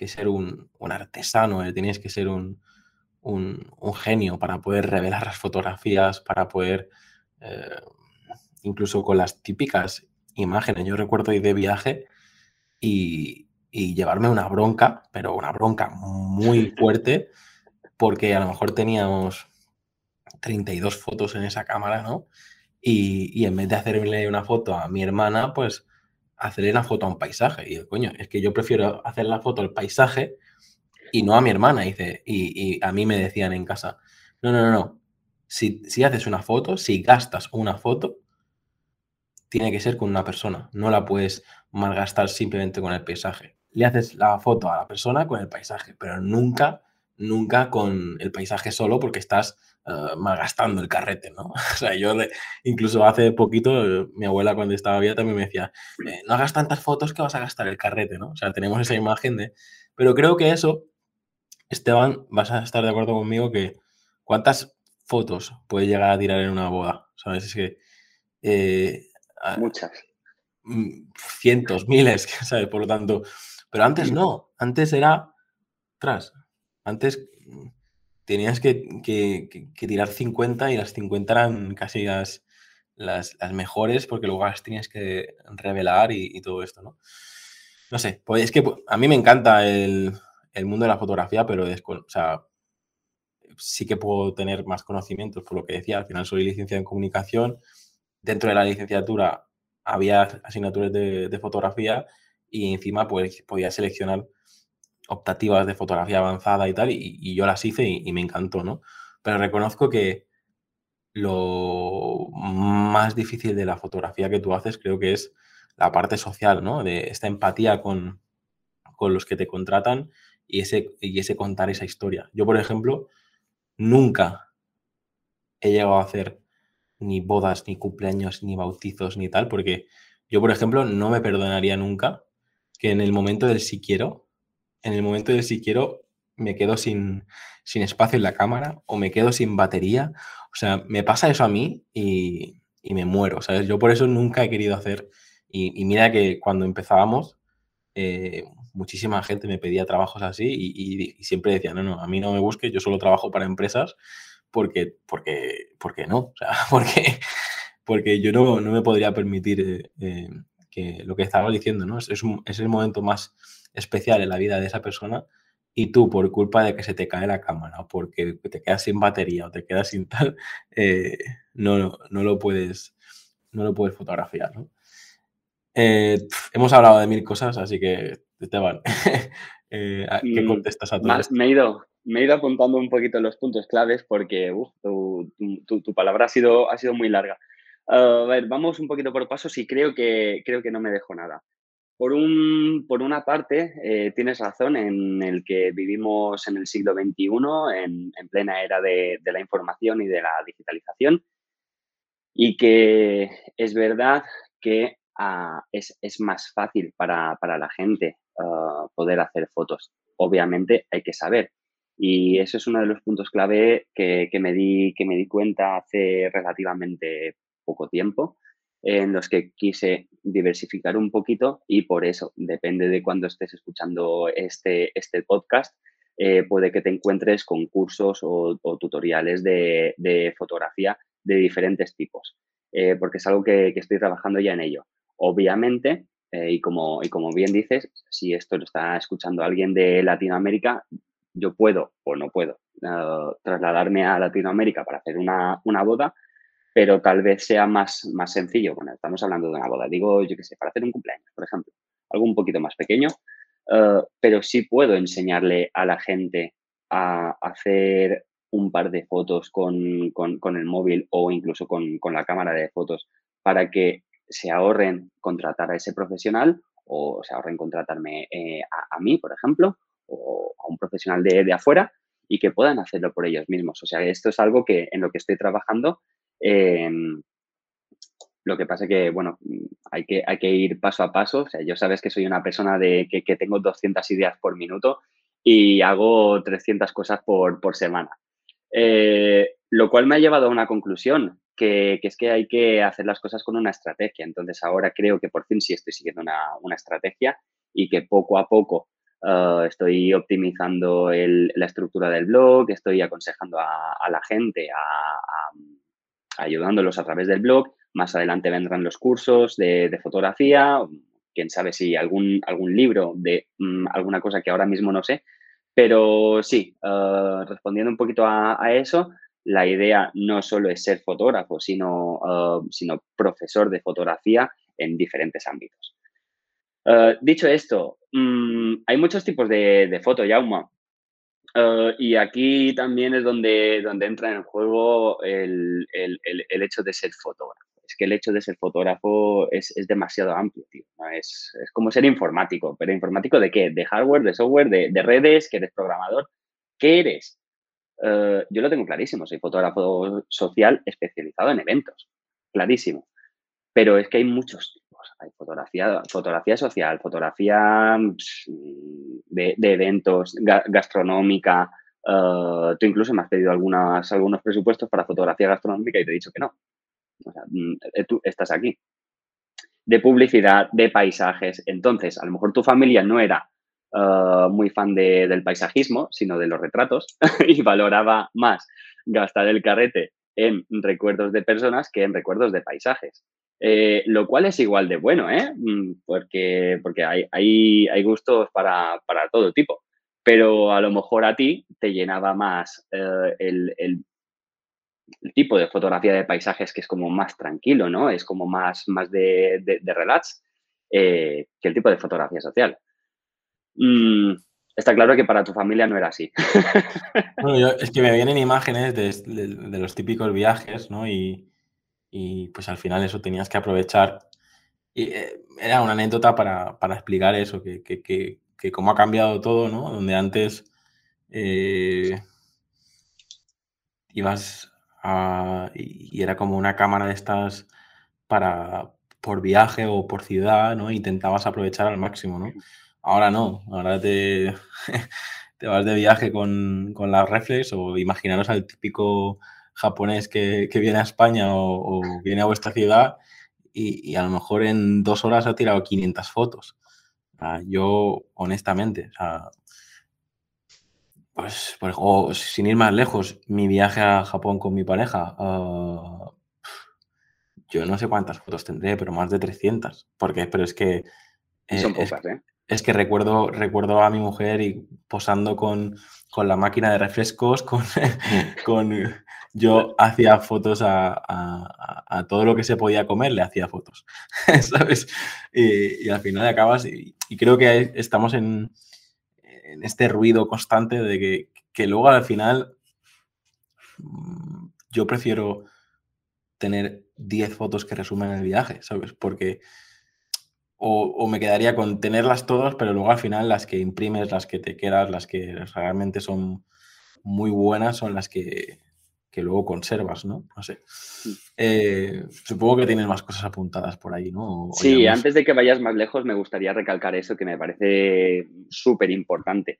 Speaker 1: que ser un, artesano, eh, tienes que ser un, genio para poder revelar las fotografías, para poder, eh, incluso con las típicas imágenes. Yo recuerdo ir de viaje y, llevarme una bronca, pero una bronca muy fuerte, porque a lo mejor teníamos 32 fotos en esa cámara, ¿no? Y, y, en vez de hacerle una foto a mi hermana, pues hacerle una foto a un paisaje. Y coño, es que yo prefiero hacer la foto al paisaje y no a mi hermana. Dice, y, a mí me decían en casa, no, no, no, no. Si, si haces una foto, si gastas una foto, tiene que ser con una persona. No la puedes malgastar simplemente con el paisaje. Le haces la foto a la persona con el paisaje, pero nunca, nunca con el paisaje solo porque estás uh, malgastando el carrete, ¿no? o sea, yo incluso hace poquito, mi abuela cuando estaba viva también me decía, eh, no hagas tantas fotos que vas a gastar el carrete, ¿no? O sea, tenemos esa imagen de... Pero creo que eso, Esteban, vas a estar de acuerdo conmigo que cuántas fotos puede llegar a tirar en una boda, ¿sabes? Es que...
Speaker 2: Eh, Muchas.
Speaker 1: Mm, cientos, miles, ¿sabes? Por lo tanto, pero antes no, antes era, tras, antes tenías que, tirar 50 y las 50 eran casi las, las, mejores porque luego las tenías que revelar y, todo esto, ¿no? No sé, pues es que pues, a mí me encanta el, mundo de la fotografía, pero o sea, sí que puedo tener más conocimientos por lo que decía. Al final soy licenciado en comunicación. Dentro de la licenciatura había asignaturas de, de fotografía y encima pues podía seleccionar optativas de fotografía avanzada y tal, y, yo las hice y, me encantó, ¿no? Pero reconozco que lo más difícil de la fotografía que tú haces creo que es la parte social, ¿no? De esta empatía con, con los que te contratan y ese, y ese contar esa historia. Yo, por ejemplo, nunca he llegado a hacer ni bodas, ni cumpleaños, ni bautizos, ni tal, porque yo, por ejemplo, no me perdonaría nunca que en el momento del si quiero, en el momento del si quiero, me quedo sin, sin espacio en la cámara o me quedo sin batería. O sea, me pasa eso a mí y, y me muero, ¿sabes? Yo por eso nunca he querido hacer, y, mira que cuando empezábamos, eh, muchísima gente me pedía trabajos así y, siempre decía, no, no, a mí no me busques, yo solo trabajo para empresas porque, porque, porque no, o sea, porque, porque yo no, no me podría permitir eh, eh, que lo que estaba diciendo, ¿no? Es, es, el momento más especial en la vida de esa persona y tú por culpa de que se te cae la cámara o porque te quedas sin batería o te quedas sin tal, no, no, lo puedes, no lo puedes fotografiar, ¿no? Eh, hemos hablado de mil cosas, así que, Esteban, eh, ¿qué mm, contestas a todo
Speaker 2: Me he, ido, me he ido apuntando un poquito los puntos claves porque tu, tu, palabra ha sido, ha sido muy larga. a ver, vamos un poquito por pasos y creo que, creo que no me dejo nada. Por, un, por una parte, eh, tienes razón en el que vivimos en el siglo XXI, en, en plena era de, de, la información y de la digitalización, y que es verdad que ah, es, más fácil para, la gente ah, poder hacer fotos. Obviamente hay que saber. Y eso es uno de los puntos clave que, me, di, que me di cuenta hace relativamente poco tiempo, en los que quise diversificar un poquito y por eso, depende de cuando estés escuchando este, este podcast, eh, puede que te encuentres con cursos o, tutoriales de, de, fotografía de diferentes tipos, eh, porque es algo que, estoy trabajando ya en ello. Obviamente, eh, y, como, y como bien dices, si esto lo está escuchando alguien de Latinoamérica, yo puedo o no puedo eh, trasladarme a Latinoamérica para hacer una, boda, pero tal vez sea más, más sencillo. Bueno, estamos hablando de una boda, digo, yo qué sé, para hacer un cumpleaños, por ejemplo, algo un poquito más pequeño, pero sí puedo enseñarle a la gente a hacer un par de fotos con, el móvil o incluso con, la cámara de fotos para que se ahorren contratar a ese profesional o se ahorren contratarme eh, a, mí, por ejemplo, o a un profesional de, afuera y que puedan hacerlo por ellos mismos. O sea, esto es algo que en lo que estoy trabajando. Em, lo que pasa que, bueno, hay que, hay que ir paso a paso. O sea, yo sabes que soy una persona de que, que tengo 200 ideas por minuto y hago 300 cosas por, por semana. Eh, lo cual me ha llevado a una conclusión, que, es que hay que hacer las cosas con una estrategia. Entonces ahora creo que por fin sí estoy siguiendo una, estrategia y que poco a poco uh, estoy optimizando la estructura del blog, estoy aconsejando a, la gente, ayudándolos a través del blog. Más adelante vendrán los cursos de, fotografía, quién sabe si algún, algún libro de mm, alguna cosa que ahora mismo no sé, pero sí, eh, respondiendo un poquito a, eso, la idea no solo es ser fotógrafo, sino, eh, sino profesor de fotografía en diferentes ámbitos. Eh, dicho esto, mm, hay muchos tipos de, de foto, Yauma. Y aquí también es donde, donde entra en juego el, el hecho de ser fotógrafo es que el hecho de ser fotógrafo es, demasiado amplio, tío. Es, como ser informático, pero informático de qué? De hardware, de software, de, redes, que eres programador. ¿Qué eres? Eh, yo lo tengo clarísimo, soy fotógrafo social especializado en eventos, clarísimo. Pero es que hay muchos tipos. Hay fotografía, fotografía social, fotografía de, eventos, gastronómica. Eh, tú incluso me has pedido algunos presupuestos para fotografía gastronómica y te he dicho que no. Mm, eh, tú estás aquí. De publicidad, de paisajes. Entonces, a lo mejor tu familia no era ah, muy fan del paisajismo, sino de los retratos y valoraba más gastar el carrete en recuerdos de personas que en recuerdos de paisajes. Eh, lo cual es igual de bueno, ¿eh? Mm, porque, porque hay, hay, gustos para, todo tipo. Pero a lo mejor a ti te llenaba más el, el tipo de fotografía de paisajes que es como más tranquilo, ¿no? Es como más, más de, de, relax eh, que el tipo de fotografía social. Mm, está claro que para tu familia no era así.
Speaker 1: Bueno, es que me vienen imágenes de, los típicos viajes, ¿no? Y, pues al final eso tenías que aprovechar. Y eh, era una anécdota para, explicar eso, que, que, cómo ha cambiado todo, ¿no? Donde antes eh, ibas y, era como una cámara de estas para por viaje o por ciudad, ¿no? Intentabas aprovechar al máximo, ¿no? Ahora no, ahora te, te vas de viaje con, con las reflex o imaginaros al típico japonés que, viene a España o, viene a vuestra ciudad y, a lo mejor en dos horas ha tirado 500 fotos. yo, honestamente, pues, o sin ir más lejos, mi viaje a Japón con mi pareja, ah, yo no sé cuántas fotos tendré, pero más de 300. Porque, pero es que...
Speaker 2: son eh, pocas, ¿eh?
Speaker 1: es que recuerdo, recuerdo a mi mujer y posando con, la máquina de refrescos, con, con yo hacía fotos a, todo lo que se podía comer, le hacía fotos, ¿sabes? Y, al final acabas, y, creo que estamos en, este ruido constante de que, que luego al final mm, yo prefiero tener 10 fotos que resumen el viaje, ¿sabes? Porque o, me quedaría con tenerlas todas, pero luego al final las que imprimes, las que te quedas, las que realmente son muy buenas, son las que, luego conservas, ¿no? No sé. Eh, supongo que tienes más cosas apuntadas por ahí, ¿no?
Speaker 2: sí, antes de que vayas más lejos, me gustaría recalcar eso que me parece súper importante.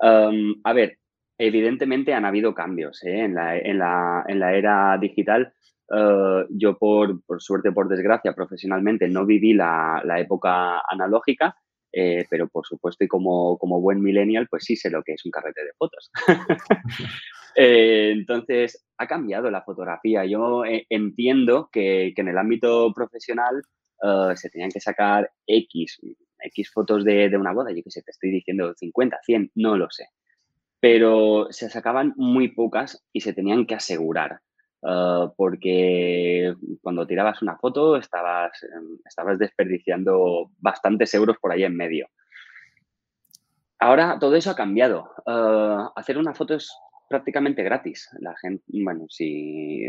Speaker 2: a ver, evidentemente han habido cambios ¿eh? en, la, en, la, en la era digital eh, yo, por, suerte, por desgracia, profesionalmente no viví la, época analógica, eh, pero por supuesto y como, buen millennial, pues sí sé lo que es un carrete de fotos. Eh, entonces, ha cambiado la fotografía. Yo entiendo que, en el ámbito profesional se tenían que sacar X, X fotos de, una boda, yo qué sé, te estoy diciendo 50, 100, no lo sé. Pero se sacaban muy pocas y se tenían que asegurar. Porque cuando tirabas una foto estabas, em, estabas desperdiciando bastantes euros por ahí en medio. Ahora todo eso ha cambiado. Hacer una foto es prácticamente gratis. La gente, bueno, si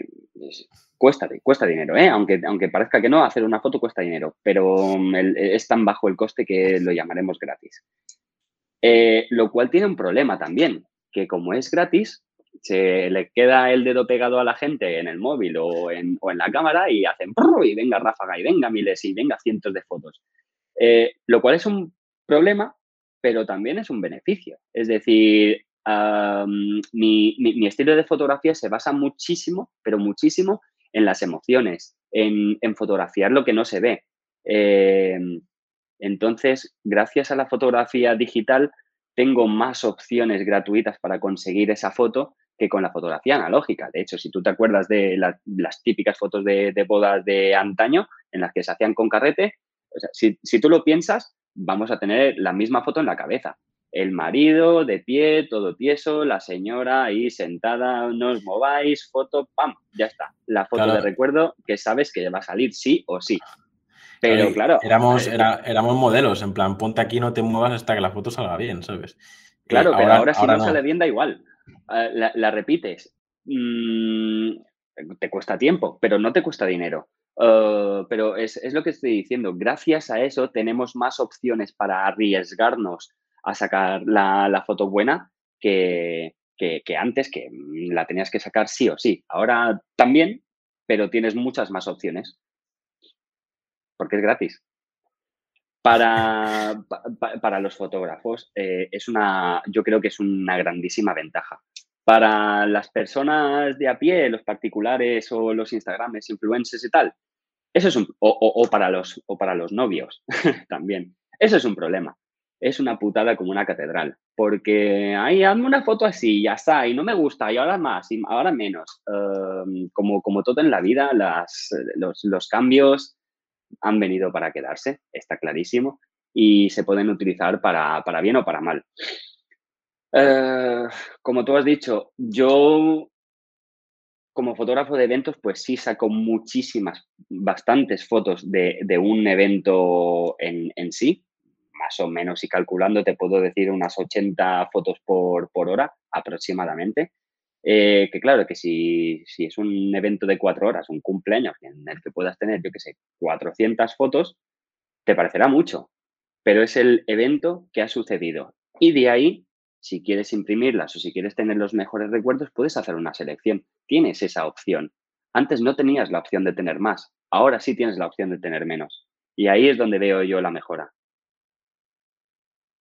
Speaker 2: cuesta, cuesta dinero, ¿eh? aunque, aunque parezca que no, hacer una foto cuesta dinero, pero mm, es tan bajo el coste que lo llamaremos gratis. Eh, lo cual tiene un problema también, que como es gratis, se le queda el dedo pegado a la gente en el móvil o en, la cámara y hacen y venga ráfaga y venga miles y venga cientos de fotos. Eh, lo cual es un problema, pero también es un beneficio. Es decir, mi, estilo de fotografía se basa muchísimo, pero muchísimo en las emociones, en, fotografiar lo que no se ve. Em, entonces, gracias a la fotografía digital, tengo más opciones gratuitas para conseguir esa foto que con la fotografía analógica. De hecho, si tú te acuerdas de las típicas fotos de, bodas de antaño en las que se hacían con carrete, si, tú lo piensas, vamos a tener la misma foto en la cabeza. El marido de pie, todo tieso, la señora ahí sentada, no os mováis, foto, ¡pam! Ya está. La foto de recuerdo que sabes que va a salir sí o sí. Pero claro.
Speaker 1: Éramos, eh, éramos modelos, en plan, ponte aquí, no te muevas hasta que la foto salga bien, ¿sabes?
Speaker 2: Claro, pero ahora, si no, sale bien da igual. Ah, la, repites, mm, te cuesta tiempo, pero no te cuesta dinero. Ah, pero es, lo que estoy diciendo. Gracias a eso tenemos más opciones para arriesgarnos a sacar la, foto buena que, que, antes, que la tenías que sacar sí o sí. Ahora también, pero tienes muchas más opciones. Porque es gratis. Para, para los fotógrafos eh, es una, yo creo que es una grandísima ventaja. Para las personas de a pie, los particulares o los Instagrames, influencers y tal, eso es un, o, para los, o para los novios también, eso es un problema. Es una putada como una catedral, porque ahí hazme una foto así, ya está, y no me gusta, y ahora más, y ahora menos. Em, como, como todo en la vida, las, los, los cambios han venido para quedarse, está clarísimo, y se pueden utilizar para, bien o para mal. Eh, como tú has dicho, yo como fotógrafo de eventos, pues sí saco muchísimas, bastantes fotos de, un evento en, sí, más o menos, y calculando te puedo decir unas 80 fotos por hora aproximadamente. Eh, que claro, que si, es un evento de cuatro horas, un cumpleaños en el que puedas tener, yo qué sé, 400 fotos, te parecerá mucho, pero es el evento que ha sucedido. Y de ahí si quieres imprimirlas o si quieres tener los mejores recuerdos, puedes hacer una selección. Tienes esa opción. Antes no tenías la opción de tener más, ahora sí tienes la opción de tener menos. Y ahí es donde veo yo la mejora.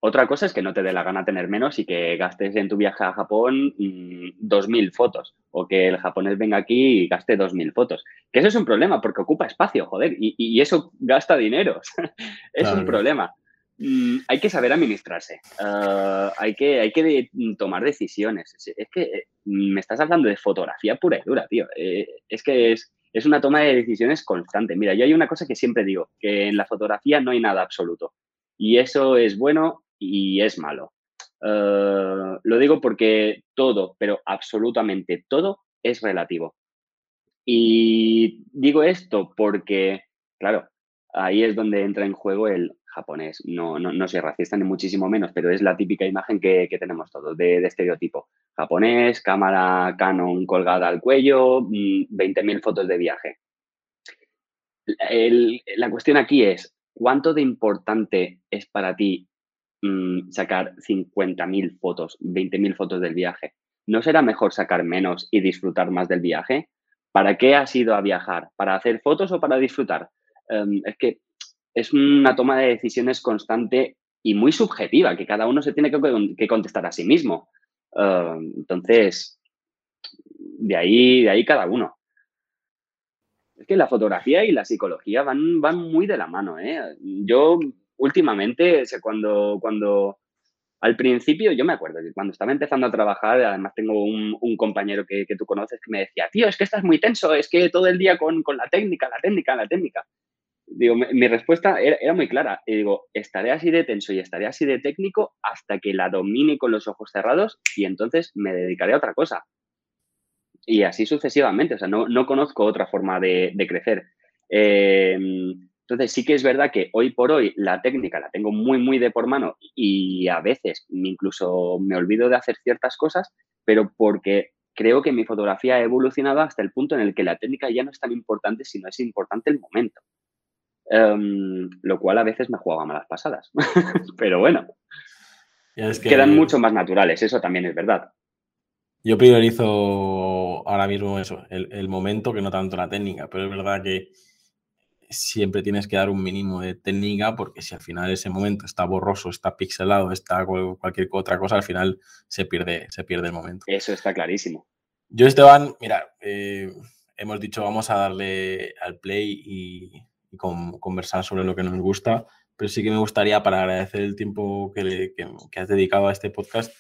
Speaker 2: Otra cosa es que no te dé la gana tener menos y que gastes en tu viaje a Japón mm, dos 2.000 fotos o que el japonés venga aquí y gaste 2.000 fotos. Que eso es un problema porque ocupa espacio, joder, y, eso gasta dinero. es un problema. Mm, hay que saber administrarse, ah, hay, que, hay que tomar decisiones. Es, que eh, me estás hablando de fotografía pura y dura, tío. Eh, es que es, es una toma de decisiones constante. Mira, yo hay una cosa que siempre digo, que en la fotografía no hay nada absoluto. Y eso es bueno y es malo. Eh, lo digo porque todo, pero absolutamente todo es relativo. Y digo esto porque, claro, ahí es donde entra en juego el japonés. No, no, no soy racista ni muchísimo menos, pero es la típica imagen que, tenemos todos de, estereotipo. Japonés, cámara Canon colgada al cuello, 20.000 mm, fotos de viaje. la cuestión aquí es, ¿cuánto de importante es para ti Mm, sacar 50.000 fotos, 20.000 fotos del viaje. ¿No será mejor sacar menos y disfrutar más del viaje? ¿Para qué has ido a viajar? ¿Para hacer fotos o para disfrutar? Em, es que es una toma de decisiones constante y muy subjetiva, que cada uno se tiene que, contestar a sí mismo. Em, entonces, de ahí, de ahí cada uno. Es que la fotografía y la psicología van, van muy de la mano. ¿eh? Yo últimamente, cuando, cuando al principio, yo me acuerdo que cuando estaba empezando a trabajar, además tengo un, compañero que, tú conoces que me decía, tío, es que estás muy tenso, es que todo el día con, la técnica, la técnica, la técnica. Digo, mi, respuesta era, muy clara. Y digo, estaré así de tenso y estaré así de técnico hasta que la domine con los ojos cerrados y entonces me dedicaré a otra cosa. Y así sucesivamente. O sea, no, no conozco otra forma de, de crecer. Eh, entonces sí que es verdad que hoy por hoy la técnica la tengo muy, muy de por mano y a veces incluso me olvido de hacer ciertas cosas, pero porque creo que mi fotografía ha evolucionado hasta el punto en el que la técnica ya no es tan importante, sino es importante el momento. Em, lo cual a veces me jugaba malas pasadas. pero bueno, quedan mucho más naturales, eso también es verdad.
Speaker 1: Yo priorizo ahora mismo eso, el momento que no tanto la técnica, pero es verdad que siempre tienes que dar un mínimo de técnica porque si al final ese momento está borroso, está pixelado, está cualquier otra cosa, al final se pierde, se pierde el momento.
Speaker 2: Eso está clarísimo.
Speaker 1: Yo, Esteban, mira, eh, hemos dicho vamos a darle al play y, conversar sobre lo que nos gusta, pero sí que me gustaría, para agradecer el tiempo que, has dedicado a este podcast,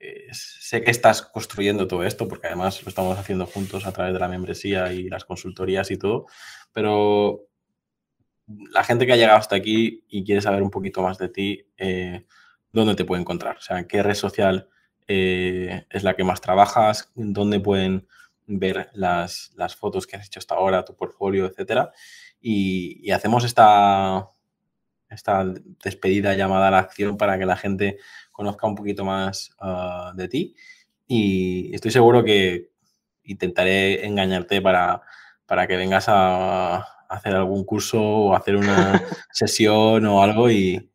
Speaker 1: eh, sé que estás construyendo todo esto, porque además lo estamos haciendo juntos a través de la membresía y las consultorías y todo, pero la gente que ha llegado hasta aquí y quiere saber un poquito más de ti, eh, ¿dónde te puede encontrar? O sea, ¿en qué red social eh, es la que más trabajas? ¿Dónde pueden ver las, fotos que has hecho hasta ahora, tu portfolio, etcétera? Y, hacemos esta, esta despedida llamada a la acción para que la gente conozca un poquito más ah, de ti. Y estoy seguro que intentaré engañarte para, para que vengas a, hacer algún curso o hacer una sesión o algo y,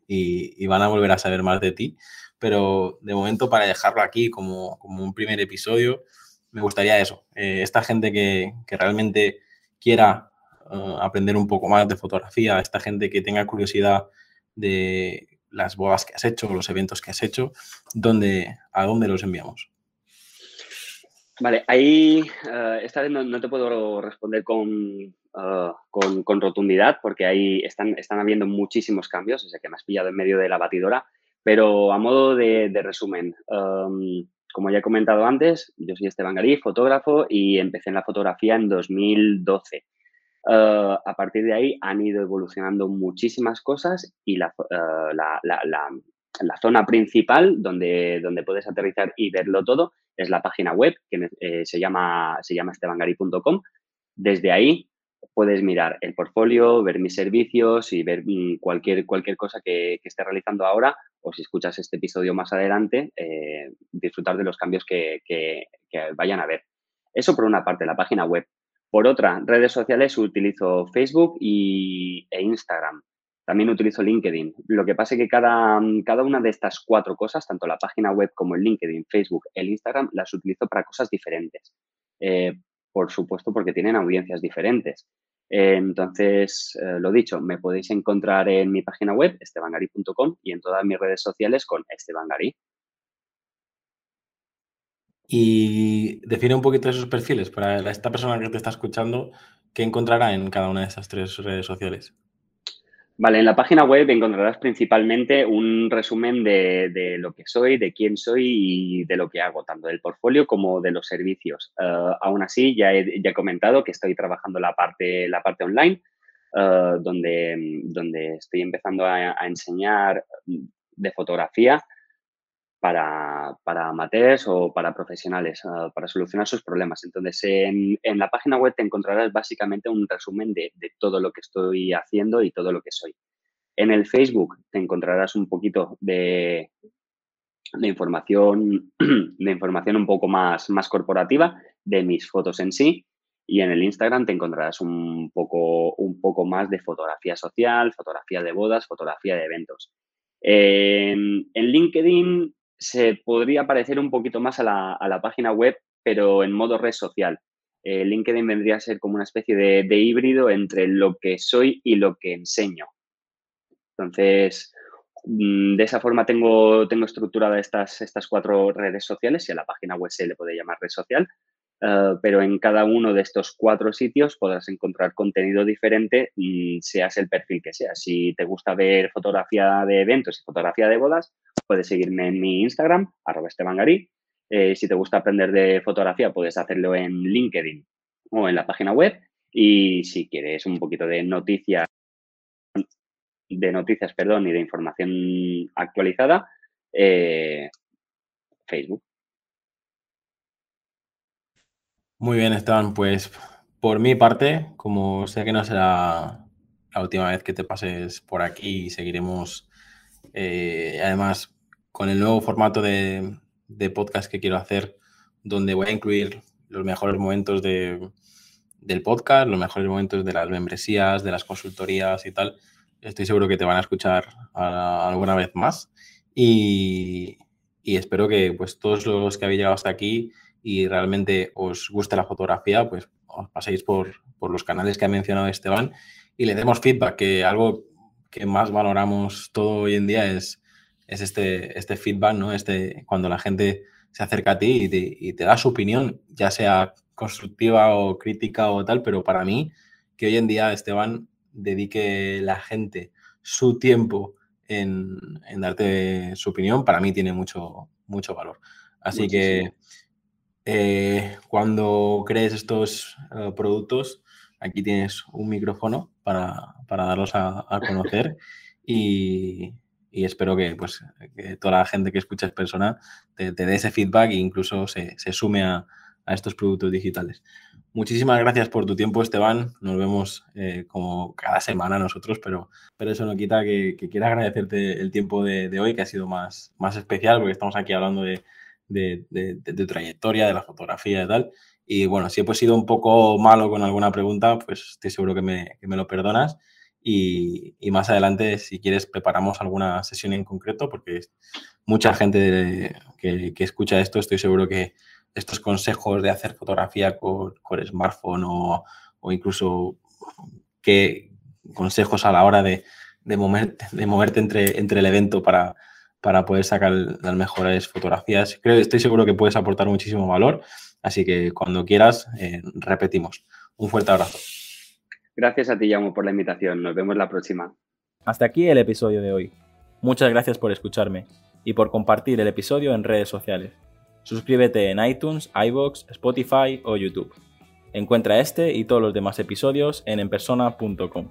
Speaker 1: van a volver a saber más de ti. Pero de momento, para dejarlo aquí como, un primer episodio, me gustaría eso. Eh, esta gente que, realmente quiera eh, aprender un poco más de fotografía, esta gente que tenga curiosidad de las bodas que has hecho, los eventos que has hecho, ¿dónde, ¿a dónde los enviamos?
Speaker 2: Vale, ahí eh, esta vez no, te puedo responder eh, con, con, rotundidad porque ahí están, están habiendo muchísimos cambios, o sea que me has pillado en medio de la batidora, pero a modo de, resumen, em, como ya he comentado antes, yo soy Esteban Garí, fotógrafo y empecé en la fotografía en 2012. Eh, a partir de ahí han ido evolucionando muchísimas cosas y la, la, la, la zona principal donde, donde puedes aterrizar y verlo todo es la página web que eh, se llama, se llama estebangari.com. Desde ahí puedes mirar el portfolio, ver mis servicios y ver mm, cualquier, cualquier cosa que, esté realizando ahora o si escuchas este episodio más adelante, eh, disfrutar de los cambios que, vayan a ver. Eso por una parte, la página web. Por otra, redes sociales utilizo Facebook y, e Instagram. también utilizo LinkedIn. Lo que pasa es que cada, cada una de estas cuatro cosas, tanto la página web como el LinkedIn, Facebook, el Instagram, las utilizo para cosas diferentes. Eh, por supuesto, porque tienen audiencias diferentes. Entonces, eh, lo dicho, me podéis encontrar en mi página web, estebangari.com, y en todas mis redes sociales con Estebangari.
Speaker 1: Y define un poquito esos perfiles para esta persona que te está escuchando, ¿qué encontrará en cada una de esas tres redes sociales?
Speaker 2: Vale, en la página web encontrarás principalmente un resumen de, lo que soy, de quién soy y de lo que hago, tanto del portfolio como de los servicios. Eh, aún así, ya he, ya he, comentado que estoy trabajando la parte, la parte online, eh, donde, donde estoy empezando a, a enseñar de fotografía para, para amateurs o para profesionales, ah, para solucionar sus problemas. Entonces, en, en, la página web te encontrarás básicamente un resumen de, todo lo que estoy haciendo y todo lo que soy. En el Facebook te encontrarás un poquito de, de información, de información un poco más, más corporativa de mis fotos en sí. Y en el Instagram te encontrarás un poco, un poco más de fotografía social, fotografía de bodas, fotografía de eventos. En, en LinkedIn se podría parecer un poquito más a la, página web, pero en modo red social. Eh, LinkedIn vendría a ser como una especie de, híbrido entre lo que soy y lo que enseño. Entonces, mm, de esa forma tengo, tengo estructuradas estas, estas cuatro redes sociales y a la página web se le puede llamar red social, eh, pero en cada uno de estos cuatro sitios podrás encontrar contenido diferente, y seas el perfil que seas. Si te gusta ver fotografía de eventos y fotografía de bodas, puedes seguirme en mi Instagram, arroba estebangarí. Eh, si te gusta aprender de fotografía, puedes hacerlo en LinkedIn o en la página web. Y si quieres un poquito de noticias, de noticias, perdón, y de información actualizada, eh, Facebook.
Speaker 1: Muy bien, Esteban. Pues por mi parte, como sé que no será la última vez que te pases por aquí seguiremos, eh, además, con el nuevo formato de, podcast que quiero hacer, donde voy a incluir los mejores momentos del podcast, los mejores momentos de las membresías, de las consultorías y tal. Estoy seguro que te van a escuchar alguna vez más. Y, espero que pues, todos los que habéis llegado hasta aquí y realmente os guste la fotografía, pues os paséis por, por los canales que ha mencionado Esteban y le demos feedback, que algo que más valoramos todo hoy en día es es este, este feedback, ¿no? Este, cuando la gente se acerca a ti y te, da su opinión, ya sea constructiva o crítica o tal, pero para mí, que hoy en día Esteban dedique la gente su tiempo en, darte su opinión, para mí tiene mucho, mucho valor. Así que eh, cuando crees estos eh, productos, aquí tienes un micrófono para, darlos a, a conocer y, y espero que, pues, toda la gente que escucha es persona te, dé ese feedback e incluso se, sume a, estos productos digitales. Muchísimas gracias por tu tiempo, Esteban. Nos vemos eh, como cada semana nosotros, pero, pero eso no quita que, quiera agradecerte el tiempo de, hoy, que ha sido más, más especial, porque estamos aquí hablando de, tu trayectoria, de la fotografía y tal. Y bueno, si he sido un poco malo con alguna pregunta, pues estoy seguro que me, que me lo perdonas. Y, más adelante, si quieres, preparamos alguna sesión en concreto, porque mucha gente que, escucha esto, estoy seguro que estos consejos de hacer fotografía con, smartphone o, incluso qué consejos a la hora de, de, moverte entre, entre el evento para, para poder sacar las mejores fotografías. Creo, estoy seguro que puedes aportar muchísimo valor, así que cuando quieras, eh, repetimos. Un fuerte abrazo.
Speaker 2: Gracias a ti, Yamo, por la invitación. Nos vemos la próxima.
Speaker 1: Hasta aquí el episodio de hoy. Muchas gracias por escucharme y por compartir el episodio en redes sociales. Suscríbete en iTunes, iBox, Spotify o YouTube. Encuentra este y todos los demás episodios en enpersona.com.